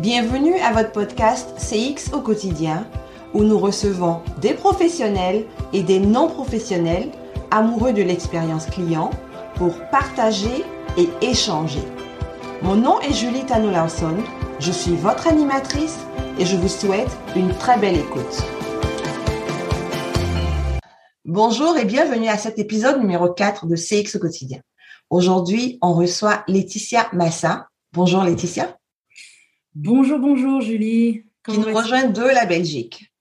Bienvenue à votre podcast CX au quotidien où nous recevons des professionnels et des non-professionnels amoureux de l'expérience client pour partager et échanger. Mon nom est Julie Tano Lawson, je suis votre animatrice et je vous souhaite une très belle écoute. Bonjour et bienvenue à cet épisode numéro 4 de CX au quotidien. Aujourd'hui, on reçoit Laetitia Massa. Bonjour Laetitia. Bonjour, bonjour Julie. qui nous rejoint de la Belgique.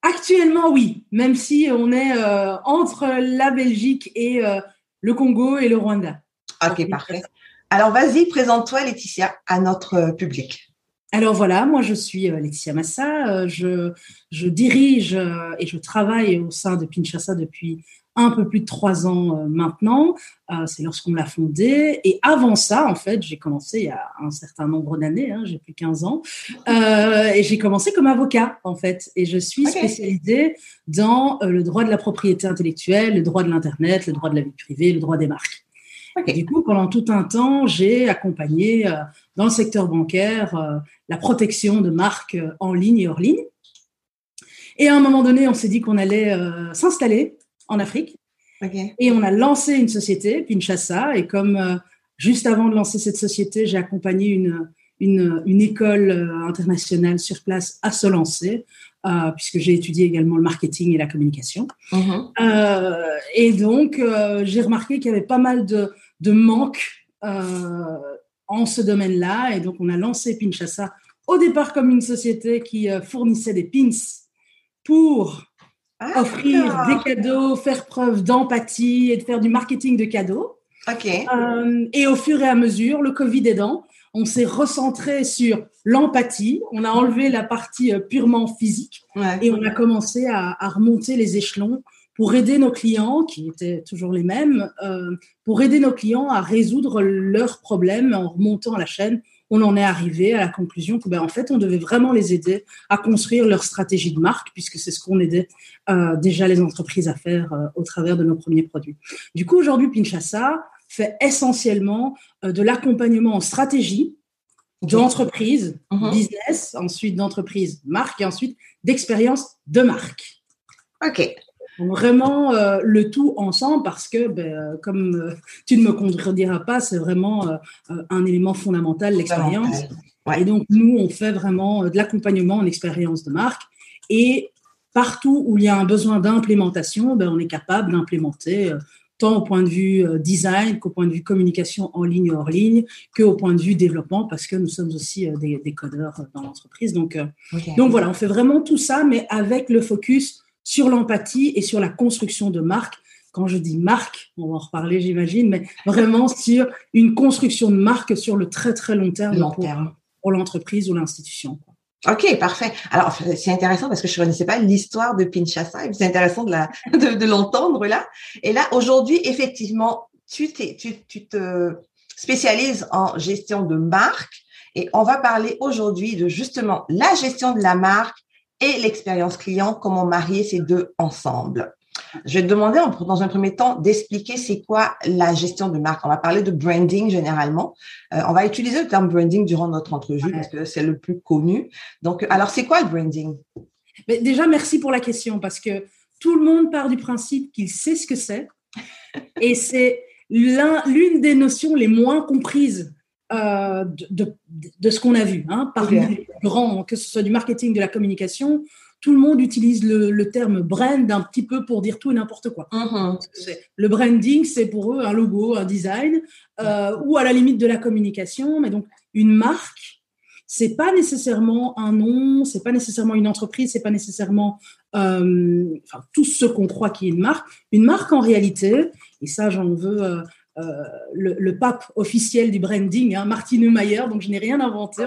Actuellement, oui, même si on est euh, entre la Belgique et euh, le Congo et le Rwanda. Ok, parfait. Alors, vas-y, présente-toi, Laetitia, à notre euh, public. Alors voilà, moi je suis Laetitia Massa, je, je dirige et je travaille au sein de Pinchassa depuis un peu plus de trois ans euh, maintenant. Euh, c'est lorsqu'on l'a fondé. Et avant ça, en fait, j'ai commencé il y a un certain nombre d'années, hein, j'ai plus 15 ans, euh, et j'ai commencé comme avocat, en fait. Et je suis spécialisée dans le droit de la propriété intellectuelle, le droit de l'Internet, le droit de la vie privée, le droit des marques. du coup, pendant tout un temps, j'ai accompagné dans le secteur bancaire la protection de marques en ligne et hors ligne. Et à un moment donné, on s'est dit qu'on allait s'installer en Afrique. Et on a lancé une société, Pinchassa, et comme euh, juste avant de lancer cette société, j'ai accompagné une, une, école euh, internationale sur place à se lancer, euh, puisque j'ai étudié également le marketing et la communication. Uh-huh. et donc, j'ai remarqué qu'il y avait pas mal de, de manques en ce domaine-là, et donc on a lancé Pinchassa au départ comme une société qui fournissait des pins pour ah, offrir des cadeaux, faire preuve d'empathie et de faire du marketing de cadeaux. Ok. Euh, et au fur et à mesure, le Covid aidant, on s'est recentré sur l'empathie. On a enlevé la partie euh, purement physique et on a commencé à, remonter les échelons pour aider nos clients, qui étaient toujours les mêmes, euh, pour aider nos clients à résoudre leurs problèmes en remontant la chaîne on en est arrivé à la conclusion que, ben, en fait, on devait vraiment les aider à construire leur stratégie de marque, puisque c'est ce qu'on aidait euh, déjà les entreprises à faire euh, au travers de nos premiers produits. Du coup, aujourd'hui, Pinchassa fait essentiellement euh, de l'accompagnement en stratégie d'entreprise, mhm. business, ensuite d'entreprise, marque, et ensuite d'expérience de marque. OK vraiment euh, le tout ensemble parce que, ben, euh, comme euh, tu ne me contrediras pas, c'est vraiment un élément fondamental, l'expérience. Et donc, nous, on fait vraiment de l'accompagnement en expérience de marque. Et partout où il y a un besoin d'implémentation, ben, on est capable d'implémenter tant au point de vue design qu'au point de vue communication en ligne ou hors ligne, qu'au point de vue développement, parce que nous sommes aussi des, codeurs dans l'entreprise. Donc, donc voilà, on fait vraiment tout ça, mais avec le focus sur l'empathie et sur la construction de marque. Quand je dis marque, on va en reparler, j'imagine, mais vraiment sur une construction de marque sur le très très long terme, pour, l'entreprise ou l'institution. Ok, parfait. Alors, c'est intéressant parce que je ne connaissais pas l'histoire de Pinchassa et c'est intéressant de, la, de, l'entendre là. Et là, aujourd'hui, effectivement, tu, tu, tu te spécialises en gestion de marque et on va parler aujourd'hui de justement la gestion de la marque et l'expérience client, comment marier ces deux ensemble. Je vais te demander, dans un premier temps, d'expliquer c'est quoi la gestion de marque. On va parler de branding généralement. Euh, on va utiliser le terme branding durant notre entrevue parce que c'est le plus connu. Donc, alors, c'est quoi le branding? Mais Déjà, merci pour la question parce que tout le monde part du principe qu'il sait ce que c'est. Et c'est l'une des notions les moins comprises euh, de, de, ce qu'on a vu. Hein, parmi les grands, que ce soit du marketing, de la communication, tout le monde utilise le, terme brand un petit peu pour dire tout et n'importe quoi. Mm-hmm. Le branding, c'est pour eux un logo, un design, euh, ou à la limite de la communication. Mais donc, une marque, c'est pas nécessairement un nom, c'est pas nécessairement une entreprise, c'est pas nécessairement euh, enfin, tout ce qu'on croit qui est une marque. Une marque, en réalité, et ça, j'en veux euh, le, pape officiel du branding, hein, Martin Mayer, donc je n'ai rien inventé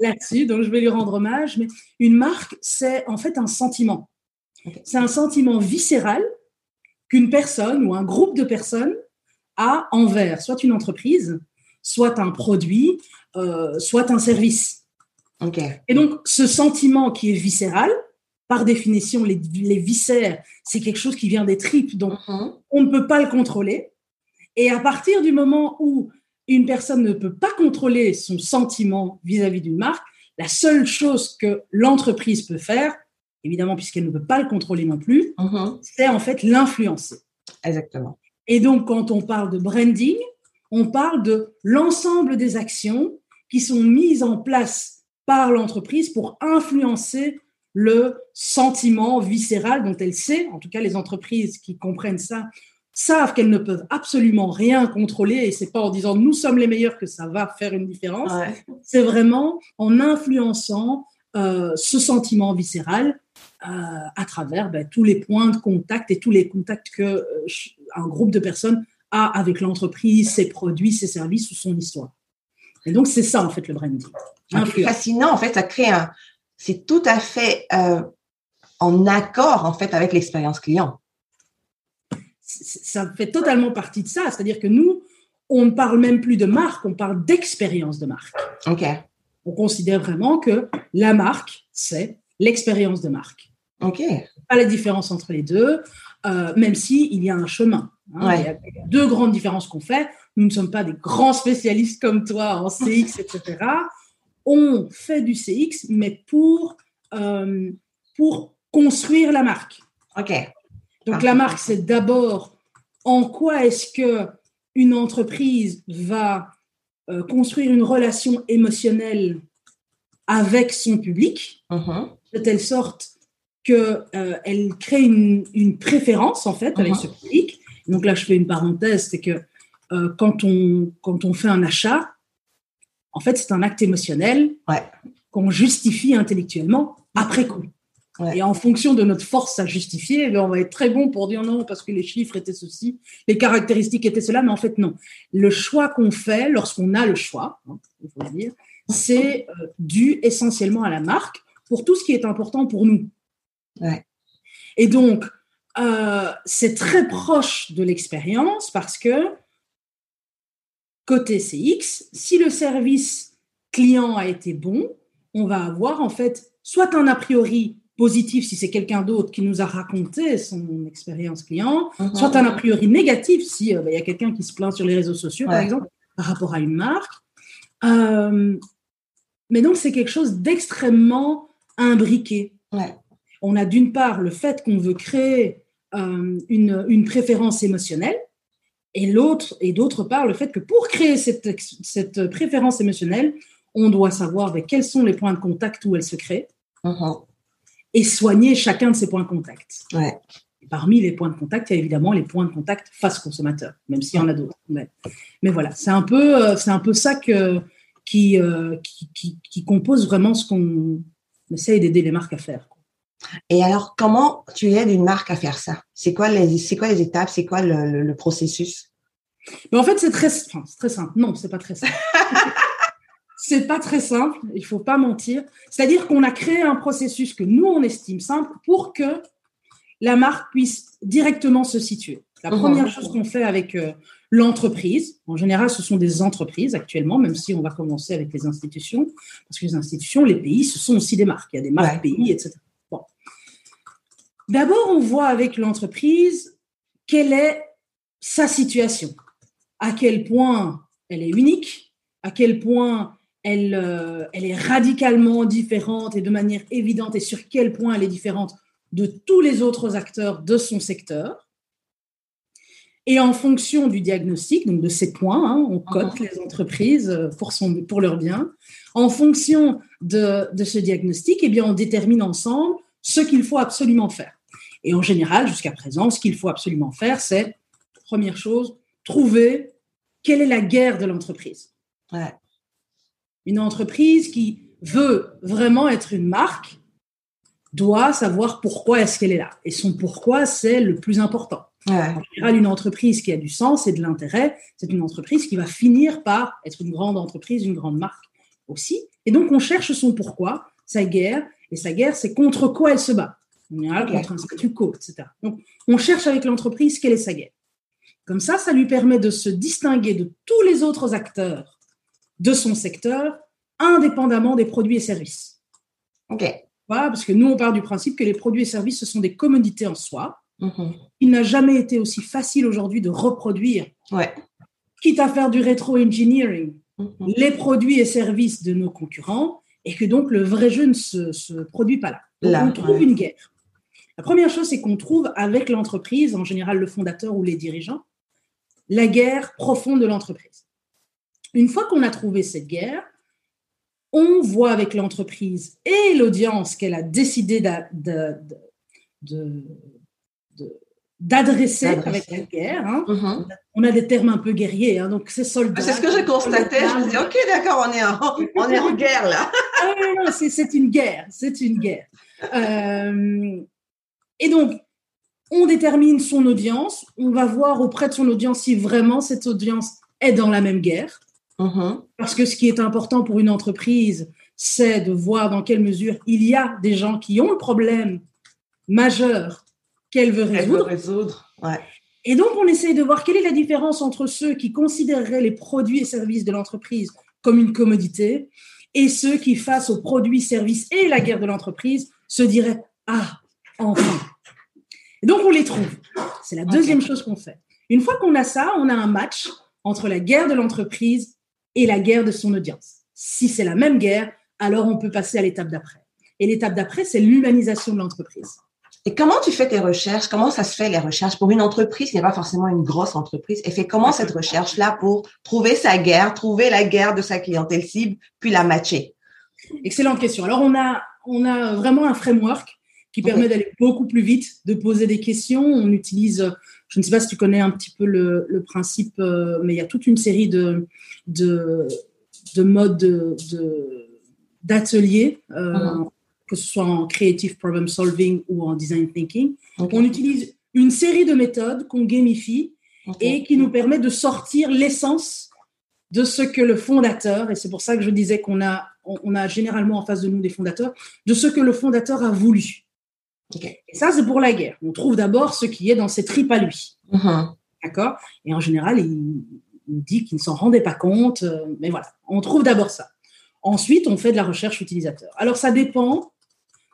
là-dessus, donc je vais lui rendre hommage. Mais une marque, c'est en fait un sentiment. C'est un sentiment viscéral qu'une personne ou un groupe de personnes a envers soit une entreprise, soit un produit, euh, soit un service. Et donc, ce sentiment qui est viscéral, par définition, les, viscères, c'est quelque chose qui vient des tripes, donc mm-hmm. on ne peut pas le contrôler. Et à partir du moment où une personne ne peut pas contrôler son sentiment vis-à-vis d'une marque, la seule chose que l'entreprise peut faire, évidemment puisqu'elle ne peut pas le contrôler non plus, Mhm. c'est en fait l'influencer. Exactement. Et donc, quand on parle de branding, on parle de l'ensemble des actions qui sont mises en place par l'entreprise pour influencer le sentiment viscéral dont elle sait, en tout cas les entreprises qui comprennent ça, savent qu'elles ne peuvent absolument rien contrôler et c'est pas en disant nous sommes les meilleurs que ça va faire une différence, Ouais. c'est vraiment en influençant euh, ce sentiment viscéral euh, à travers ben, tous les points de contact et tous les contacts que euh, un groupe de personnes a avec l'entreprise, ses produits, ses services ou son histoire. Et donc, c'est ça, en fait, le branding. C'est Influence. fascinant, en fait, ça crée un. C'est tout à fait en accord, en fait, avec l'expérience client. Ça fait totalement partie de ça. C'est-à-dire que nous, on ne parle même plus de marque, on parle d'expérience de marque. OK. On considère vraiment que la marque, c'est l'expérience de marque. OK. pas la différence entre les deux, euh, même si il y a un chemin. hein. Ouais. Il y a il y a deux grandes différences qu'on fait. Nous ne sommes pas des grands spécialistes comme toi en CX, etc. On fait du CX, mais pour, euh, pour construire la marque. OK. Donc la marque, c'est d'abord en quoi est-ce que une entreprise va euh, construire une relation émotionnelle avec son public? Mhm. de telle sorte que euh, crée une, une préférence en fait avec Mhm. ce public. Donc là, je fais une parenthèse, c'est que euh, quand on quand on fait un achat, en fait, c'est un acte émotionnel Ouais. qu'on justifie intellectuellement après coup. Ouais. Et en fonction de notre force à justifier, eh bien, on va être très bon pour dire non parce que les chiffres étaient ceci, les caractéristiques étaient cela, mais en fait non. Le choix qu'on fait lorsqu'on a le choix, hein, il faut le dire, c'est euh, dû essentiellement à la marque pour tout ce qui est important pour nous. Ouais. Et donc, euh, c'est très proche de l'expérience parce que côté CX, si le service client a été bon, on va avoir en fait soit un a priori positif si c'est quelqu'un d'autre qui nous a raconté son expérience client, Mhm. soit un a priori négatif si euh, bah, il y a quelqu'un qui se plaint sur les réseaux sociaux, par exemple, par rapport à une marque. Euh, mais donc, c'est quelque chose d'extrêmement imbriqué. Ouais. On a d'une part le fait qu'on veut créer euh, une, une préférence émotionnelle, et l'autre, et d'autre part le fait que pour créer cette, cette préférence émotionnelle, on doit savoir ben, quels sont les points de contact où elle se crée Mhm. Et soigner chacun de ces points de contact. Ouais. Et parmi les points de contact, il y a évidemment les points de contact face consommateur, même s'il y en a d'autres. Mais, mais voilà, c'est un peu, euh, c'est un peu ça que, qui, euh, qui, qui, qui compose vraiment ce qu'on essaye d'aider les marques à faire. Et alors, comment tu aides une marque à faire ça? C'est quoi les, c'est quoi les étapes? C'est quoi le, le- le processus? Mais en fait, c'est très, enfin, c'est très simple. Non, c'est pas très simple. c'est pas très simple. Il faut pas mentir. C'est-à-dire qu'on a créé un processus que nous on estime simple pour que la marque puisse directement se situer. La Mhm. première chose qu'on fait avec euh, l'entreprise, en général, ce sont des entreprises actuellement, même si on va commencer avec les institutions, parce que les institutions, les pays, ce sont aussi des marques. Il y a des marques Ouais. pays, etc. Bon. D'abord, on voit avec l'entreprise quelle est sa situation, à quel point elle est unique, à quel point elle, euh, elle est radicalement différente et de manière évidente, et sur quel point elle est différente de tous les autres acteurs de son secteur. Et en fonction du diagnostic, donc de ces points, hein, on cote les entreprises euh, pour, son, pour leur bien. En fonction de, de ce diagnostic, eh bien, on détermine ensemble ce qu'il faut absolument faire. Et en général, jusqu'à présent, ce qu'il faut absolument faire, c'est, première chose, trouver quelle est la guerre de l'entreprise. Ouais. Une entreprise qui veut vraiment être une marque doit savoir pourquoi est-ce qu'elle est là. Et son pourquoi, c'est le plus important. Ouais. En général, une entreprise qui a du sens et de l'intérêt, c'est une entreprise qui va finir par être une grande entreprise, une grande marque aussi. Et donc, on cherche son pourquoi, sa guerre. Et sa guerre, c'est contre quoi elle se bat. En général, contre un statu quo, etc. Donc, on cherche avec l'entreprise quelle est sa guerre. Comme ça, ça lui permet de se distinguer de tous les autres acteurs de son secteur, indépendamment des produits et services. OK. Voilà, parce que nous, on part du principe que les produits et services, ce sont des commodités en soi. Mhm. Il n'a jamais été aussi facile aujourd'hui de reproduire Ouais. quitte à faire du rétro-engineering, mhm. les produits et services de nos concurrents, et que donc le vrai jeu ne se, produit pas là. on trouve une guerre. La première chose, c'est qu'on trouve avec l'entreprise, en général le fondateur ou les dirigeants, la guerre profonde de l'entreprise. Une fois qu'on a trouvé cette guerre, on voit avec l'entreprise et l'audience qu'elle a décidé d'adresser avec la guerre. Hein. Mm-hmm. On a des termes un peu guerriers, hein, donc c'est soldat. C'est ce que j'ai constaté. Je me dis, ok, d'accord, on est en, on est en guerre là. ah, c'est une guerre, c'est une guerre. Euh, et donc, on détermine son audience. On va voir auprès de son audience si vraiment cette audience est dans la même guerre. Mm-hmm. Parce que ce qui est important pour une entreprise, c'est de voir dans quelle mesure il y a des gens qui ont le problème majeur qu'elle veut résoudre. Et donc, on essaye de voir quelle est la différence entre ceux qui considéreraient les produits et services de l'entreprise comme une commodité et ceux qui, face aux produits, services et la guerre de l'entreprise, se diraient Ah, enfin. Et donc, on les trouve. C'est la deuxième chose qu'on fait. Une fois qu'on a ça, on a un match entre la guerre de l'entreprise et la guerre de son audience. Si c'est la même guerre, alors on peut passer à l'étape d'après. Et l'étape d'après, c'est l'humanisation de l'entreprise. Et comment tu fais tes recherches? Comment ça se fait les recherches? Pour une entreprise qui n'est pas forcément une grosse entreprise Et fait comment cette recherche-là pour trouver sa guerre, trouver la guerre de sa clientèle cible, puis la matcher? Excellente question. Alors on a on a vraiment un framework qui permet d'aller beaucoup plus vite, de poser des questions. On utilise je ne sais pas si tu connais un petit peu le, principe, euh, mais il y a toute une série de, de, de modes d'ateliers, euh, mhm. que ce soit en creative problem solving ou en design thinking. On utilise une série de méthodes qu'on gamifie et qui nous permet de sortir l'essence de ce que le fondateur, et c'est pour ça que je disais qu'on a, on a généralement en face de nous des fondateurs, de ce que le fondateur a voulu. Et ça, c'est pour la guerre. On trouve d'abord ce qui est dans ses tripes à lui. Mm-hmm. D'accord? Et en général, il, dit qu'il ne s'en rendait pas compte. Euh, mais voilà, on trouve d'abord ça. Ensuite, on fait de la recherche utilisateur. Alors, ça dépend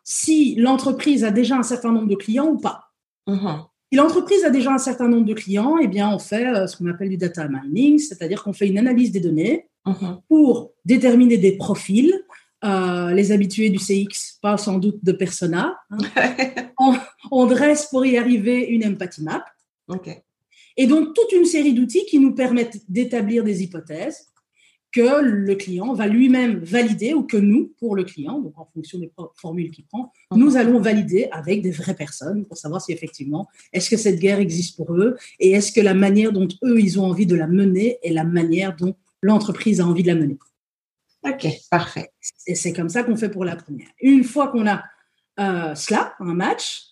si l'entreprise a déjà un certain nombre de clients ou pas. Mm-hmm. Si l'entreprise a déjà un certain nombre de clients, eh bien, on fait euh, ce qu'on appelle du data mining, c'est-à-dire qu'on fait une analyse des données mm-hmm. pour déterminer des profils euh, les habitués du CX parlent sans doute de persona. Hein. on, dresse pour y arriver une empathy map. Et donc, toute une série d'outils qui nous permettent d'établir des hypothèses que le client va lui-même valider ou que nous, pour le client, donc en fonction des formules qu'il prend, mhm. nous allons valider avec des vraies personnes pour savoir si effectivement, est-ce que cette guerre existe pour eux et est-ce que la manière dont eux, ils ont envie de la mener est la manière dont l'entreprise a envie de la mener. Ok, parfait. Et c'est comme ça qu'on fait pour la première. Une fois qu'on a euh, cela, un match,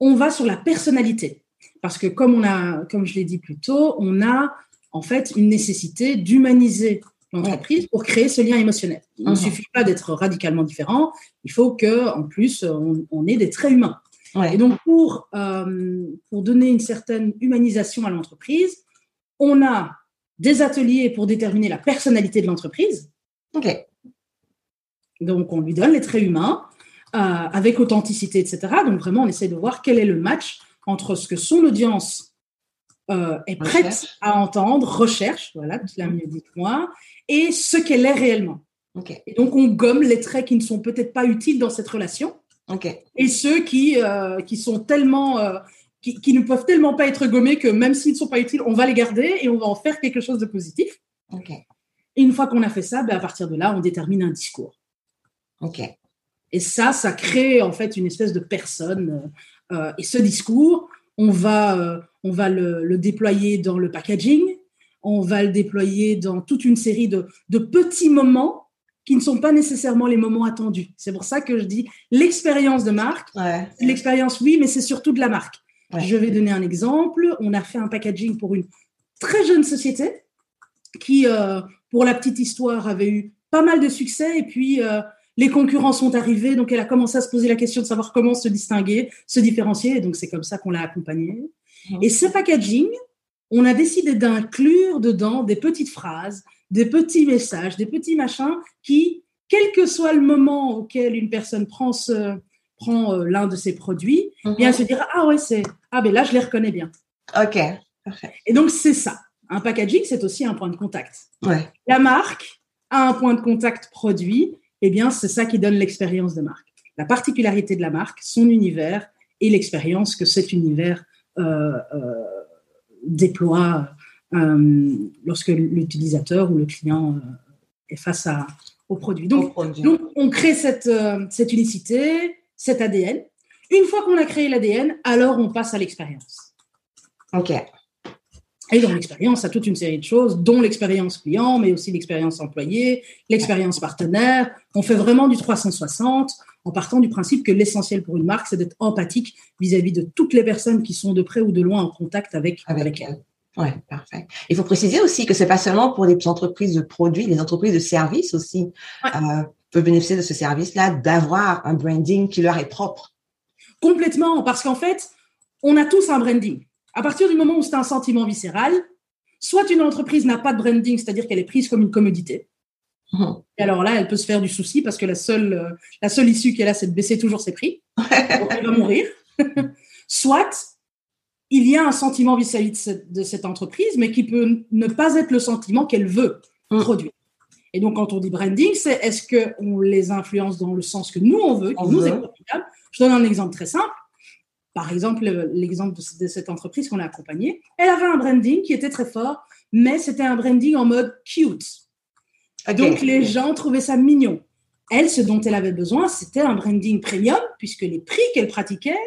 on va sur la personnalité. Parce que comme, on a, comme je l'ai dit plus tôt, on a en fait une nécessité d'humaniser l'entreprise pour créer ce lien émotionnel. Il ne suffit pas d'être radicalement différent, il faut qu'en plus, on, ait des traits humains. Et donc, pour, euh, pour donner une certaine humanisation à l'entreprise, on a des ateliers pour déterminer la personnalité de l'entreprise, OK. Donc, on lui donne les traits humains euh, avec authenticité, etc. Donc, vraiment, on essaie de voir quel est le match entre ce que son audience euh, est prête à entendre, recherche, voilà, tu l'as mieux dit que moi, et ce qu'elle est réellement. Et donc, on gomme les traits qui ne sont peut-être pas utiles dans cette relation. Et ceux qui, euh, qui sont tellement. qui, qui, ne peuvent tellement pas être gommés que même s'ils ne sont pas utiles, on va les garder et on va en faire quelque chose de positif. Et une fois qu'on a fait ça, ben à partir de là, on détermine un discours. OK. Et ça, ça crée en fait une espèce de personne. Euh, et ce discours, on va, euh, on va le, déployer dans le packaging, on va le déployer dans toute une série de, de petits moments qui ne sont pas nécessairement les moments attendus. C'est pour ça que je dis l'expérience de marque. L'expérience, oui, mais c'est surtout de la marque. Je vais donner un exemple. On a fait un packaging pour une très jeune société qui, euh, pour la petite histoire, avait eu pas mal de succès. Et puis, euh, les concurrents sont arrivés. Donc, elle a commencé à se poser la question de savoir comment se distinguer, se différencier. Et donc, c'est comme ça qu'on l'a accompagnée. Mmh. Et ce packaging, on a décidé d'inclure dedans des petites phrases, des petits messages, des petits machins qui, quel que soit le moment auquel une personne prend, prend euh, l'un de ces produits, bien se dira ah ouais c'est ah ben là je les reconnais bien. Ok. Et donc c'est ça. Un packaging, c'est aussi un point de contact. Ouais. La marque a un point de contact produit, eh bien, c'est ça qui donne l'expérience de marque. La particularité de la marque, son univers et l'expérience que cet univers euh, euh, déploie euh, lorsque l'utilisateur ou le client est face à, au produit. Donc, produit. donc on crée cette, cette unicité, cet ADN. Une fois qu'on a créé l'ADN, alors on passe à l'expérience. OK. Et dans l'expérience, a toute une série de choses, dont l'expérience client, mais aussi l'expérience employé, l'expérience partenaire. On fait vraiment du 360 en partant du principe que l'essentiel pour une marque, c'est d'être empathique vis-à-vis de toutes les personnes qui sont de près ou de loin en contact avec, Avec elle. Ouais, parfait. Il faut préciser aussi que c'est pas seulement pour les entreprises de produits, les entreprises de services aussi Ouais. euh, peuvent bénéficier de ce service-là, d'avoir un branding qui leur est propre. Complètement, parce qu'en fait, on a tous un branding. À partir du moment où c'est un sentiment viscéral, soit une entreprise n'a pas de branding, c'est-à-dire qu'elle est prise comme une commodité. Mhm. Et alors là, elle peut se faire du souci parce que la seule, euh, la seule issue qu'elle a, c'est de baisser toujours ses prix. Donc elle va mourir. soit il y a un sentiment vis-à-vis de cette, de cette entreprise, mais qui peut ne pas être le sentiment qu'elle veut Mm. produire. Et donc, quand on dit branding, c'est est-ce qu'on les influence dans le sens que nous, on veut, qui nous est profitable? Je donne un exemple très simple. Par exemple, le- l'exemple de, ce- de cette entreprise qu'on a accompagnée, elle avait un branding qui était très fort, mais c'était un branding en mode cute. OK. Donc, les gens trouvaient ça mignon. Elle, ce dont elle avait besoin, c'était un branding premium, puisque les prix qu'elle pratiquait,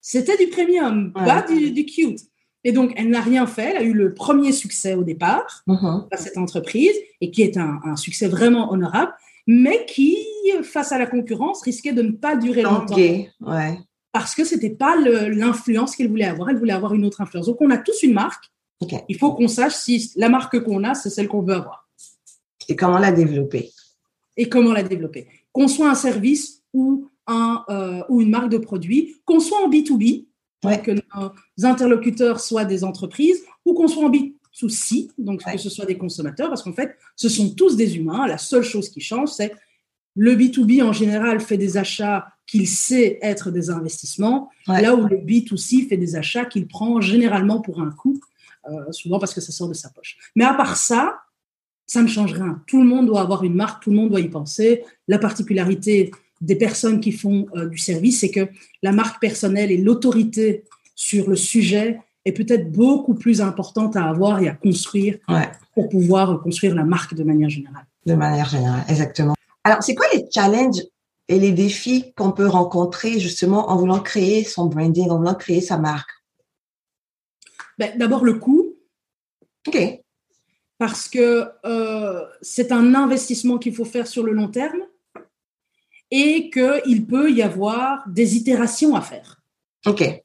c'était du premium, Ouais. pas du, du cute. Et donc, elle n'a rien fait. Elle a eu le premier succès au départ Mhm. à cette entreprise, et qui est un, un succès vraiment honorable, mais qui, face à la concurrence, risquait de ne pas durer longtemps ouais. Parce que c'était pas l'influence qu'elle voulait avoir. Elle voulait avoir une autre influence. Donc, on a tous une marque. Il faut qu'on sache si la marque qu'on a, c'est celle qu'on veut avoir Et comment la développer? et comment la développer? Qu'on soit un service ou, un, euh, ou une marque de produit, qu'on soit en B2B, Ouais. que nos interlocuteurs soient des entreprises, ou qu'on soit en B2C, donc Ouais. que ce soit des consommateurs, parce qu'en fait, ce sont tous des humains. La seule chose qui change, c'est le B2B en général fait des achats qu'il sait être des investissements, Ouais. là où le B2C fait des achats qu'il prend généralement pour un coût, euh, souvent parce que ça sort de sa poche. Mais à part ça, ça ne change rien. Tout le monde doit avoir une marque, tout le monde doit y penser. La particularité des personnes qui font euh, du service, c'est que la marque personnelle et l'autorité sur le sujet est peut-être beaucoup plus importante à avoir et à construire Ouais. pour pouvoir construire la marque de manière générale. De manière générale, exactement. Alors, c'est quoi les challenges et les défis qu'on peut rencontrer justement en voulant créer son branding, en voulant créer sa marque? Ben, D'abord, le coût, OK. parce que euh, c'est un investissement qu'il faut faire sur le long terme et qu'il peut y avoir des itérations à faire. OK. Ouais.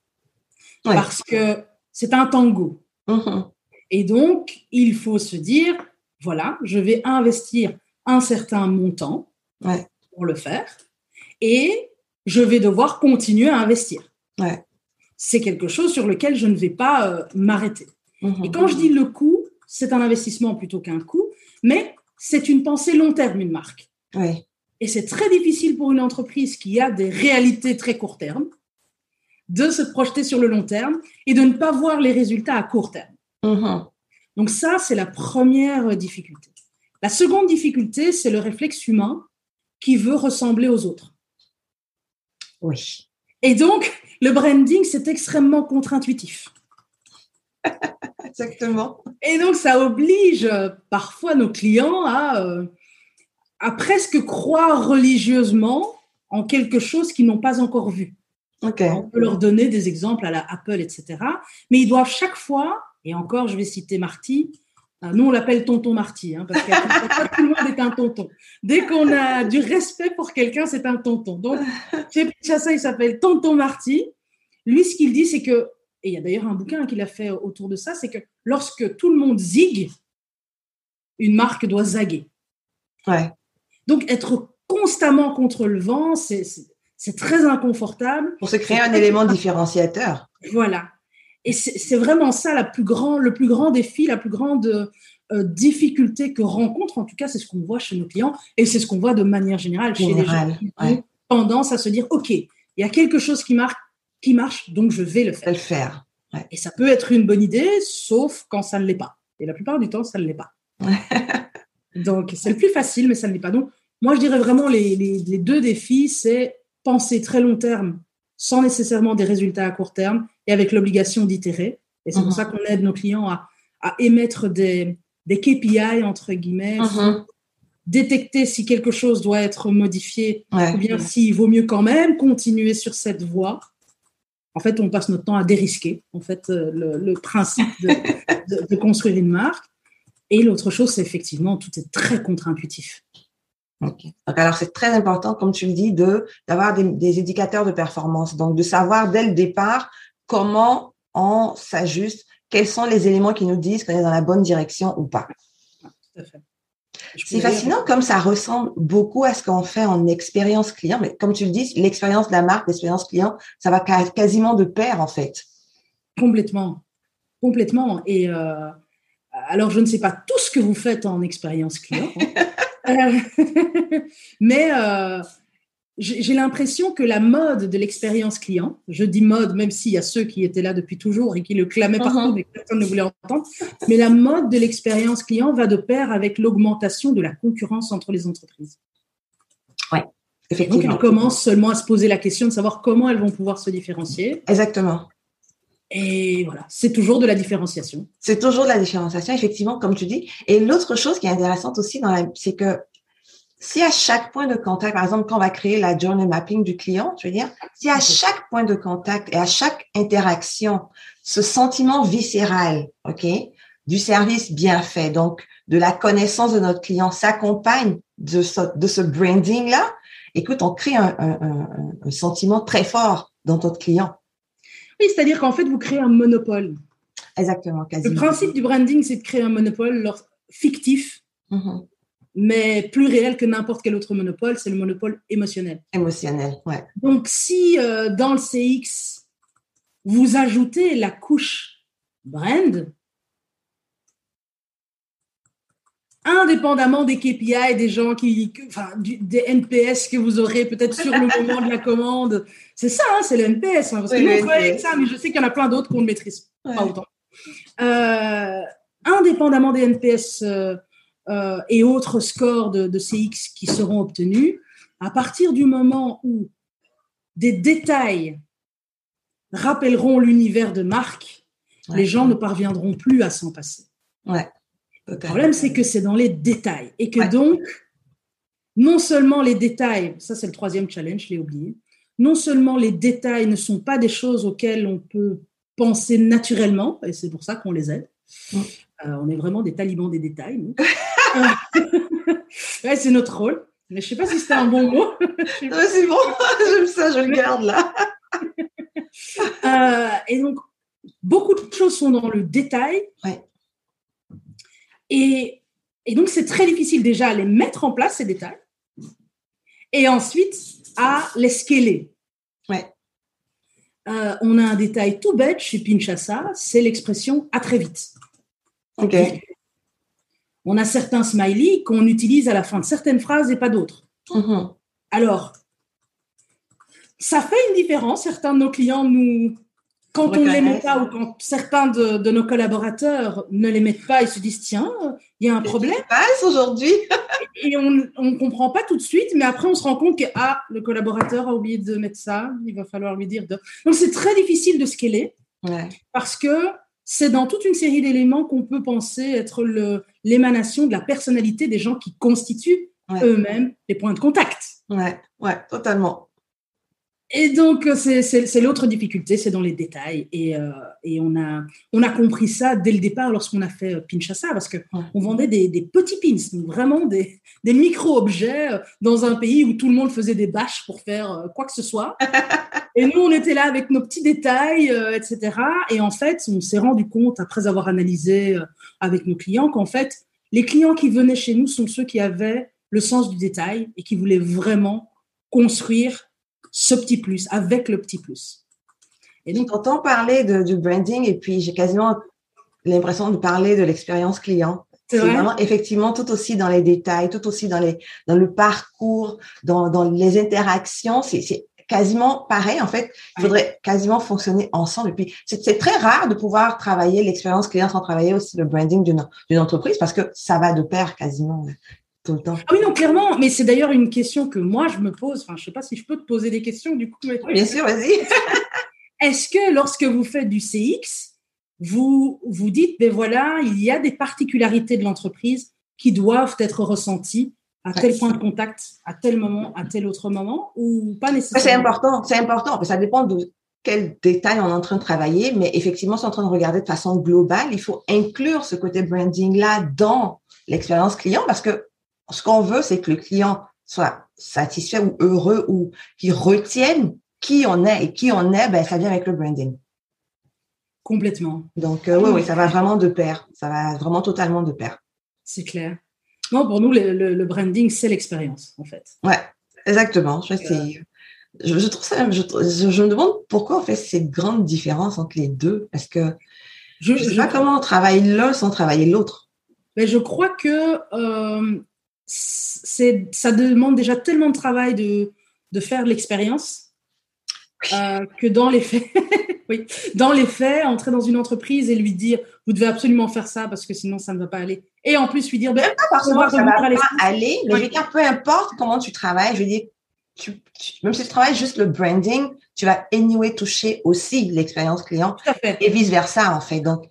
Parce que c'est un tango. Mhm. Et donc, il faut se dire, voilà, je vais investir un certain montant Ouais. pour le faire et je vais devoir continuer à investir. Ouais. C'est quelque chose sur lequel je ne vais pas euh, m'arrêter. Mhm. Et quand je dis le coût, c'est un investissement plutôt qu'un coût, mais c'est une pensée long terme, une marque. Ouais. Et c'est très difficile pour une entreprise qui a des réalités très court terme de se projeter sur le long terme et de ne pas voir les résultats à court terme. Donc ça, c'est la première difficulté. La seconde difficulté, c'est le réflexe humain qui veut ressembler aux autres. Oui. Et donc, le branding, c'est extrêmement contre-intuitif. Exactement. Et donc, ça oblige euh, parfois nos clients à, euh, à presque croire religieusement en quelque chose qu'ils n'ont pas encore vu. On peut leur donner des exemples à la Apple, etc. Mais ils doivent chaque fois, et encore, je vais citer Marty, nous on l'appelle tonton Marty, hein, parce que pas tout le monde est un tonton. Dès qu'on a du respect pour quelqu'un, c'est un tonton. Donc, chez Pichassa, il s'appelle tonton Marty. Lui, ce qu'il dit, c'est que, et il y a d'ailleurs un bouquin qu'il a fait autour de ça, c'est que lorsque tout le monde zigue, une marque doit zaguer. Ouais. Donc, être constamment contre le vent, c'est très inconfortable. Pour se créer un élément différenciateur. Voilà. Et c'est vraiment ça la plus grand, le plus grand défi, la plus grande euh, difficulté que rencontre, en tout cas, c'est ce qu'on voit chez nos clients et c'est ce qu'on voit de manière générale chez les Général, gens qui ouais. ont tendance à se dire, OK, il y a quelque chose qui, marque, qui marche, donc je vais le De faire. le faire. Et ça peut être une bonne idée, sauf quand ça ne l'est pas. Et la plupart du temps, ça ne l'est pas. Donc, c'est le plus facile, mais ça ne l'est pas. Donc, moi, je dirais vraiment les, les, deux défis, c'est penser très long terme sans nécessairement des résultats à court terme et avec l'obligation d'itérer. Et c'est pour mhm. ça qu'on aide nos clients à, à émettre des, des, KPI, entre guillemets, mhm. détecter si quelque chose doit être modifié ou bien s'il vaut mieux quand même continuer sur cette voie. En fait, on passe notre temps à dérisquer, en fait, euh, le, le principe de, de, construire une marque. Et l'autre chose, c'est effectivement, tout est très contre-intuitif. Donc, alors, c'est très important, comme tu le dis, de d'avoir des, des, indicateurs de performance. Donc, de savoir dès le départ comment on s'ajuste, quels sont les éléments qui nous disent qu'on est dans la bonne direction ou pas. C'est fascinant comme ça ressemble beaucoup à ce qu'on fait en expérience client. Mais comme tu le dis, l'expérience de la marque, l'expérience client, ça va quasiment de pair en fait. Complètement, complètement. Et euh, alors, je ne sais pas tout ce que vous faites en expérience client, hein. euh, mais euh, j'ai l'impression que la mode de l'expérience client, je dis mode même s'il y a ceux qui étaient là depuis toujours et qui le clamaient partout, uh-huh. mais personne ne voulait entendre, mais la mode de l'expérience client va de pair avec l'augmentation de la concurrence entre les entreprises. Oui, effectivement. Donc, elles commencent seulement à se poser la question de savoir comment elles vont pouvoir se différencier. Exactement. Et voilà, c'est toujours de la différenciation. C'est toujours de la différenciation, effectivement, comme tu dis. Et l'autre chose qui est intéressante aussi, c'est que si à chaque point de contact, par exemple, quand on va créer la journey mapping du client, je veux dire, si à chaque point de contact et à chaque interaction, ce sentiment viscéral, OK, du service bien fait, donc de la connaissance de notre client s'accompagne de ce, de ce branding-là, écoute, on crée un, un, un, sentiment très fort dans notre client. Oui, c'est-à-dire qu'en fait, vous créez un monopole. Exactement, quasiment. Le principe du branding, c'est de créer un monopole fictif. Mm-hmm mais plus réel que n'importe quel autre monopole, c'est le monopole émotionnel. Émotionnel, ouais. Donc, si euh, dans le CX, vous ajoutez la couche brand, indépendamment des KPI, des gens qui, enfin, des NPS que vous aurez peut-être sur le moment de la commande, c'est ça, hein, c'est le NPS. Hein, parce que nous, on ça, mais je sais qu'il y en a plein d'autres qu'on ne maîtrise pas autant. Euh, indépendamment des NPS euh, euh, et autres scores de, CX qui seront obtenus, à partir du moment où des détails rappelleront l'univers de marque, les gens ne parviendront plus à s'en passer. Ouais, le problème, c'est que c'est dans les détails et que donc, non seulement les détails, ça c'est le troisième challenge, je l'ai oublié, non seulement les détails ne sont pas des choses auxquelles on peut penser naturellement, et c'est pour ça qu'on les aide. Euh, on est vraiment des talibans des détails. ouais, c'est notre rôle. Mais je ne sais pas si c'était un bon mot. c'est bon, j'aime ça, je le garde là. Euh, et donc, beaucoup de choses sont dans le détail. Ouais. Et, et donc, c'est très difficile déjà à les mettre en place, ces détails. Et ensuite, à les scaler. Ouais. Euh, on a un détail tout bête chez Pinchassa, c'est l'expression à très vite. Ok. On a certains smileys qu'on utilise à la fin de certaines phrases et pas d'autres. Mm-hmm. Alors, ça fait une différence. Certains de nos clients nous, quand on ne les met pas ou quand certains de, nos collaborateurs ne les mettent pas, ils se disent tiens, il y a un problème. Qu'est-ce qui passe aujourd'hui Et on ne comprend pas tout de suite, mais après on se rend compte que ah, le collaborateur a oublié de mettre ça, il va falloir lui dire. De... Donc c'est très difficile de scaler ouais. parce que c'est dans toute une série d'éléments qu'on peut penser être l'émanation de la personnalité des gens qui constituent eux-mêmes les points de contact. Ouais, ouais, totalement. Et donc, c'est l'autre difficulté, c'est dans les détails. Et, euh, et, on, a, on a compris ça dès le départ lorsqu'on a fait euh, Pinchassa, parce qu'on on vendait des, des, petits pins, vraiment des, des micro-objets euh, dans un pays où tout le monde faisait des bâches pour faire quoi que ce soit. Et nous, on était là avec nos petits détails, etc. Et en fait, on s'est rendu compte, après avoir analysé avec nos clients, qu'en fait, les clients qui venaient chez nous sont ceux qui avaient le sens du détail et qui voulaient vraiment construire ce petit plus, avec le petit plus. Et donc, entend parler de, du branding et puis j'ai quasiment l'impression de parler de l'expérience client. C'est vraiment effectivement tout aussi dans les détails, tout aussi dans les dans le parcours, dans, dans les interactions. C'est quasiment pareil. En fait, il faudrait quasiment fonctionner ensemble. Et puis, c'est très rare de pouvoir travailler l'expérience client sans travailler aussi le branding d'une entreprise parce que ça va de pair quasiment tout le temps. Ah oui, non, clairement. Mais c'est d'ailleurs une question que moi, je me pose. Enfin, je sais pas si je peux te poser des questions, du coup. bien sûr, vas-y. Est-ce que lorsque vous faites du CX, vous vous dites, ben voilà, il y a des particularités de l'entreprise qui doivent être ressenties à tel point de contact, à tel moment, à tel autre moment, ou pas nécessairement C'est important, c'est important. Ça dépend de quel détail on est en train de travailler, mais effectivement, c'est en train de regarder de façon globale. Il faut inclure ce côté branding-là dans l'expérience client parce que ce qu'on veut, c'est que le client soit satisfait ou heureux ou qu'il retienne qui on est et qui on est, ben, ça vient avec le branding. Complètement. Donc, euh, oui, oui, ça va vraiment de pair. Ça va vraiment totalement de pair. C'est clair. Non, pour nous, le, branding, c'est l'expérience, en fait. Ouais, exactement. Je, je, trouve ça, je, je, me demande pourquoi on fait cette grande différence entre les deux, parce que je ne sais pas comment on travaille l'un sans travailler l'autre. Mais je crois que euh, ça demande déjà tellement de travail de, de faire l'expérience euh, que dans les faits, oui, dans les faits, entrer dans une entreprise et lui dire vous devez absolument faire ça parce que sinon ça ne va pas aller. Et en plus lui dire ben, pas forcément ça va pas aller, mais je veux dire peu importe comment tu travailles, je veux dire tu, même si tu travailles juste le branding, tu vas anyway toucher aussi l'expérience client et vice versa en fait. Donc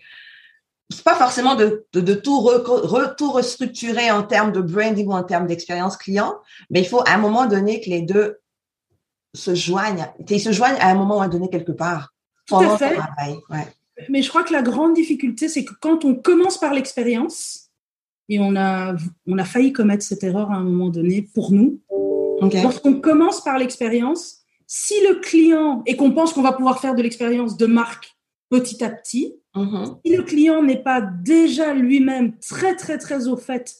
pas forcément de, de, tout, re, restructurer en termes de branding ou en termes d'expérience client, mais il faut à un moment donné que les deux se joignent. Ils se joignent à un moment donné quelque part. Tout à fait. Mais je crois que la grande difficulté, c'est que quand on commence par l'expérience, et on a, on a failli commettre cette erreur à un moment donné pour nous, lorsqu'on commence par l'expérience, si le client, et qu'on pense qu'on va pouvoir faire de l'expérience de marque petit à petit, mm-hmm. si le client n'est pas déjà lui-même très, très, très au fait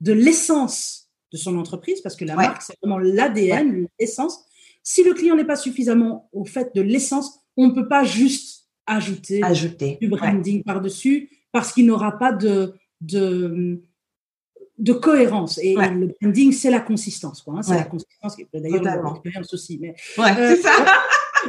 de l'essence de son entreprise, parce que la marque, c'est vraiment l'ADN, l'essence, si le client n'est pas suffisamment au fait de l'essence, on ne peut pas juste ajouter, du branding par-dessus parce qu'il n'aura pas de, de, de cohérence. Et le branding, c'est la consistance. Hein. C'est la consistance, d'ailleurs l'expérience aussi. Mais, euh, c'est ça.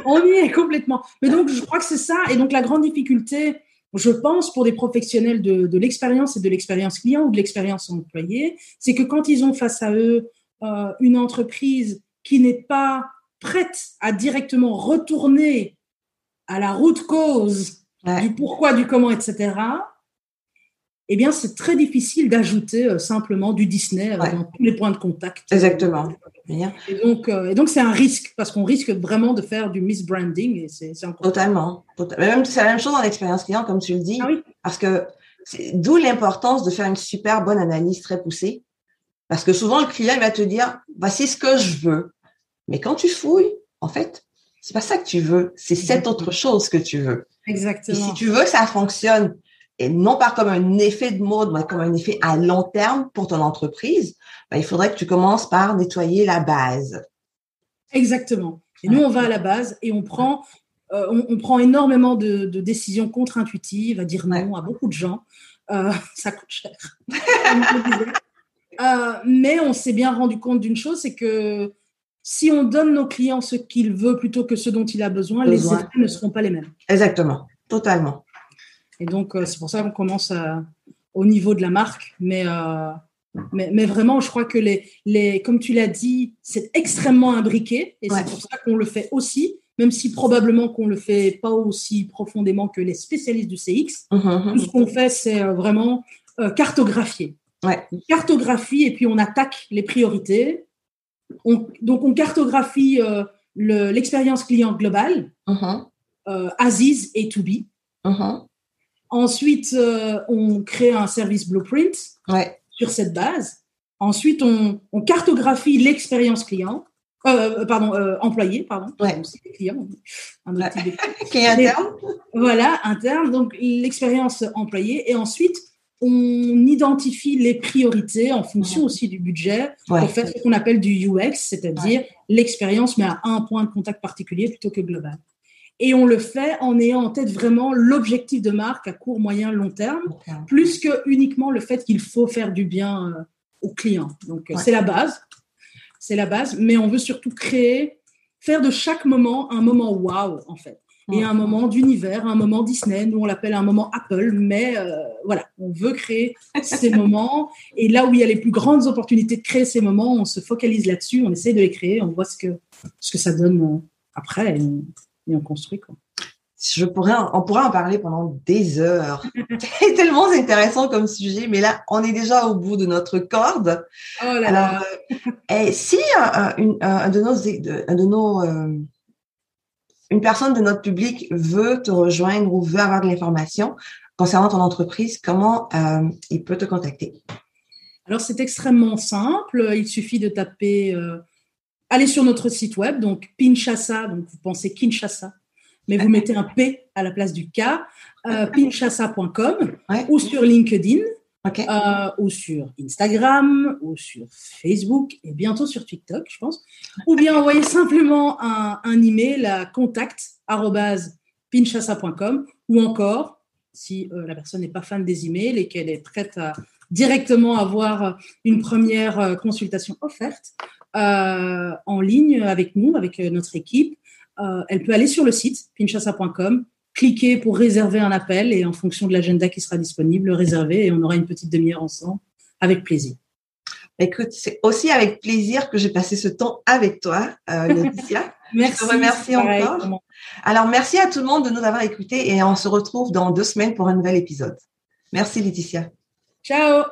On y est complètement. Mais donc, je crois que c'est ça. Et donc, la grande difficulté, je pense, pour des professionnels de, de l'expérience et de l'expérience client ou de l'expérience employée, c'est que quand ils ont face à eux euh, une entreprise qui n'est pas prête à directement retourner à la route cause du pourquoi, du comment, etc., eh bien, c'est très difficile d'ajouter euh, simplement du Disney euh, dans tous les points de contact. Exactement. Et donc, euh, et donc c'est un risque parce qu'on risque vraiment de faire du misbranding et c'est totalement. Même c'est la même chose dans l'expérience client, comme tu le dis, ah oui. parce que d'où l'importance de faire une super bonne analyse très poussée, parce que souvent le client il va te dire voici ce que je veux, mais quand tu fouilles, en fait, c'est pas ça que tu veux, c'est cette autre chose que tu veux. Exactement. Et si tu veux que ça fonctionne, et non pas comme un effet de mode, mais comme un effet à long terme pour ton entreprise, ben, il faudrait que tu commences par nettoyer la base. Exactement. Et nous, on va à la base et on prend, euh, on, prend énormément de, décisions contre-intuitives à dire non à beaucoup de gens. Euh, ça coûte cher. Euh, mais on s'est bien rendu compte d'une chose, c'est que si on donne nos clients ce qu'ils veulent plutôt que ce dont il a besoin, les effets ne seront pas les mêmes. Exactement, totalement. Et donc, euh, c'est pour ça qu'on commence au niveau de la marque. Euh, mais, mais, vraiment, je crois que, les, les, comme tu l'as dit, c'est extrêmement imbriqué. Et c'est pour ça qu'on le fait aussi, même si probablement qu'on ne le fait pas aussi profondément que les spécialistes du CX. Mmh, mmh, Tout ce qu'on fait, c'est euh, vraiment cartographier. Ouais. cartographie et puis on attaque les priorités donc, on cartographie euh, l'expérience client globale, euh, Aziz et To Be. Ensuite, euh, on crée un service blueprint sur cette base. Ensuite, on, cartographie l'expérience client, pardon, employé, pardon. client, un autre interne. Voilà, interne. Donc, l'expérience employée. Et ensuite, on identifie les priorités en fonction aussi du budget pour faire ce qu'on appelle du UX, c'est-à-dire l'expérience, mais à un point de contact particulier plutôt que global. Et on le fait en ayant en tête vraiment l'objectif de marque à court, moyen, long terme, plus que uniquement le fait qu'il faut faire du bien euh, aux clients. Donc, c'est la base. C'est la base, mais on veut surtout créer faire de chaque moment un moment wow, en fait. Et un moment d'univers, un moment Disney, nous on l'appelle un moment Apple, mais euh, voilà, on veut créer ces moments. Et là où il y a les plus grandes opportunités de créer ces moments, on se focalise là-dessus, on essaie de les créer, on voit ce que, ce que ça donne euh, après et on, construit. Quoi. Je pourrais, on pourrait en parler pendant des heures. C'est tellement intéressant comme sujet, mais là, on est déjà au bout de notre corde. Oh là Alors, euh, et si un, de nos, un de nos une personne de notre public veut te rejoindre ou veut avoir de l'information concernant ton entreprise, comment euh, il peut te contacter? Alors, c'est extrêmement simple. Il suffit de taper, aller sur notre site web, donc Pinchassa, donc vous pensez Kinshasa, mais vous mettez un P à la place du K, euh, pinchassa.com ou sur LinkedIn. Euh, ou sur Instagram, ou sur Facebook, et bientôt sur TikTok, je pense. Ou bien envoyer simplement un, un email à contact.pinchassa.com ou encore, si euh, la personne n'est pas fan des emails et qu'elle est prête à directement avoir une première euh, consultation offerte en ligne avec nous, avec notre équipe, elle peut aller sur le site pinchassa.com cliquer pour réserver un appel et en fonction de l'agenda qui sera disponible, le réserver et on aura une petite demi-heure ensemble avec plaisir. Écoute, c'est aussi avec plaisir que j'ai passé ce temps avec toi, euh, Laetitia. merci. Je te remercie encore. Alors, merci à tout le monde de nous avoir écoutés et on se retrouve dans deux semaines pour un nouvel épisode. Merci, Laetitia. Ciao.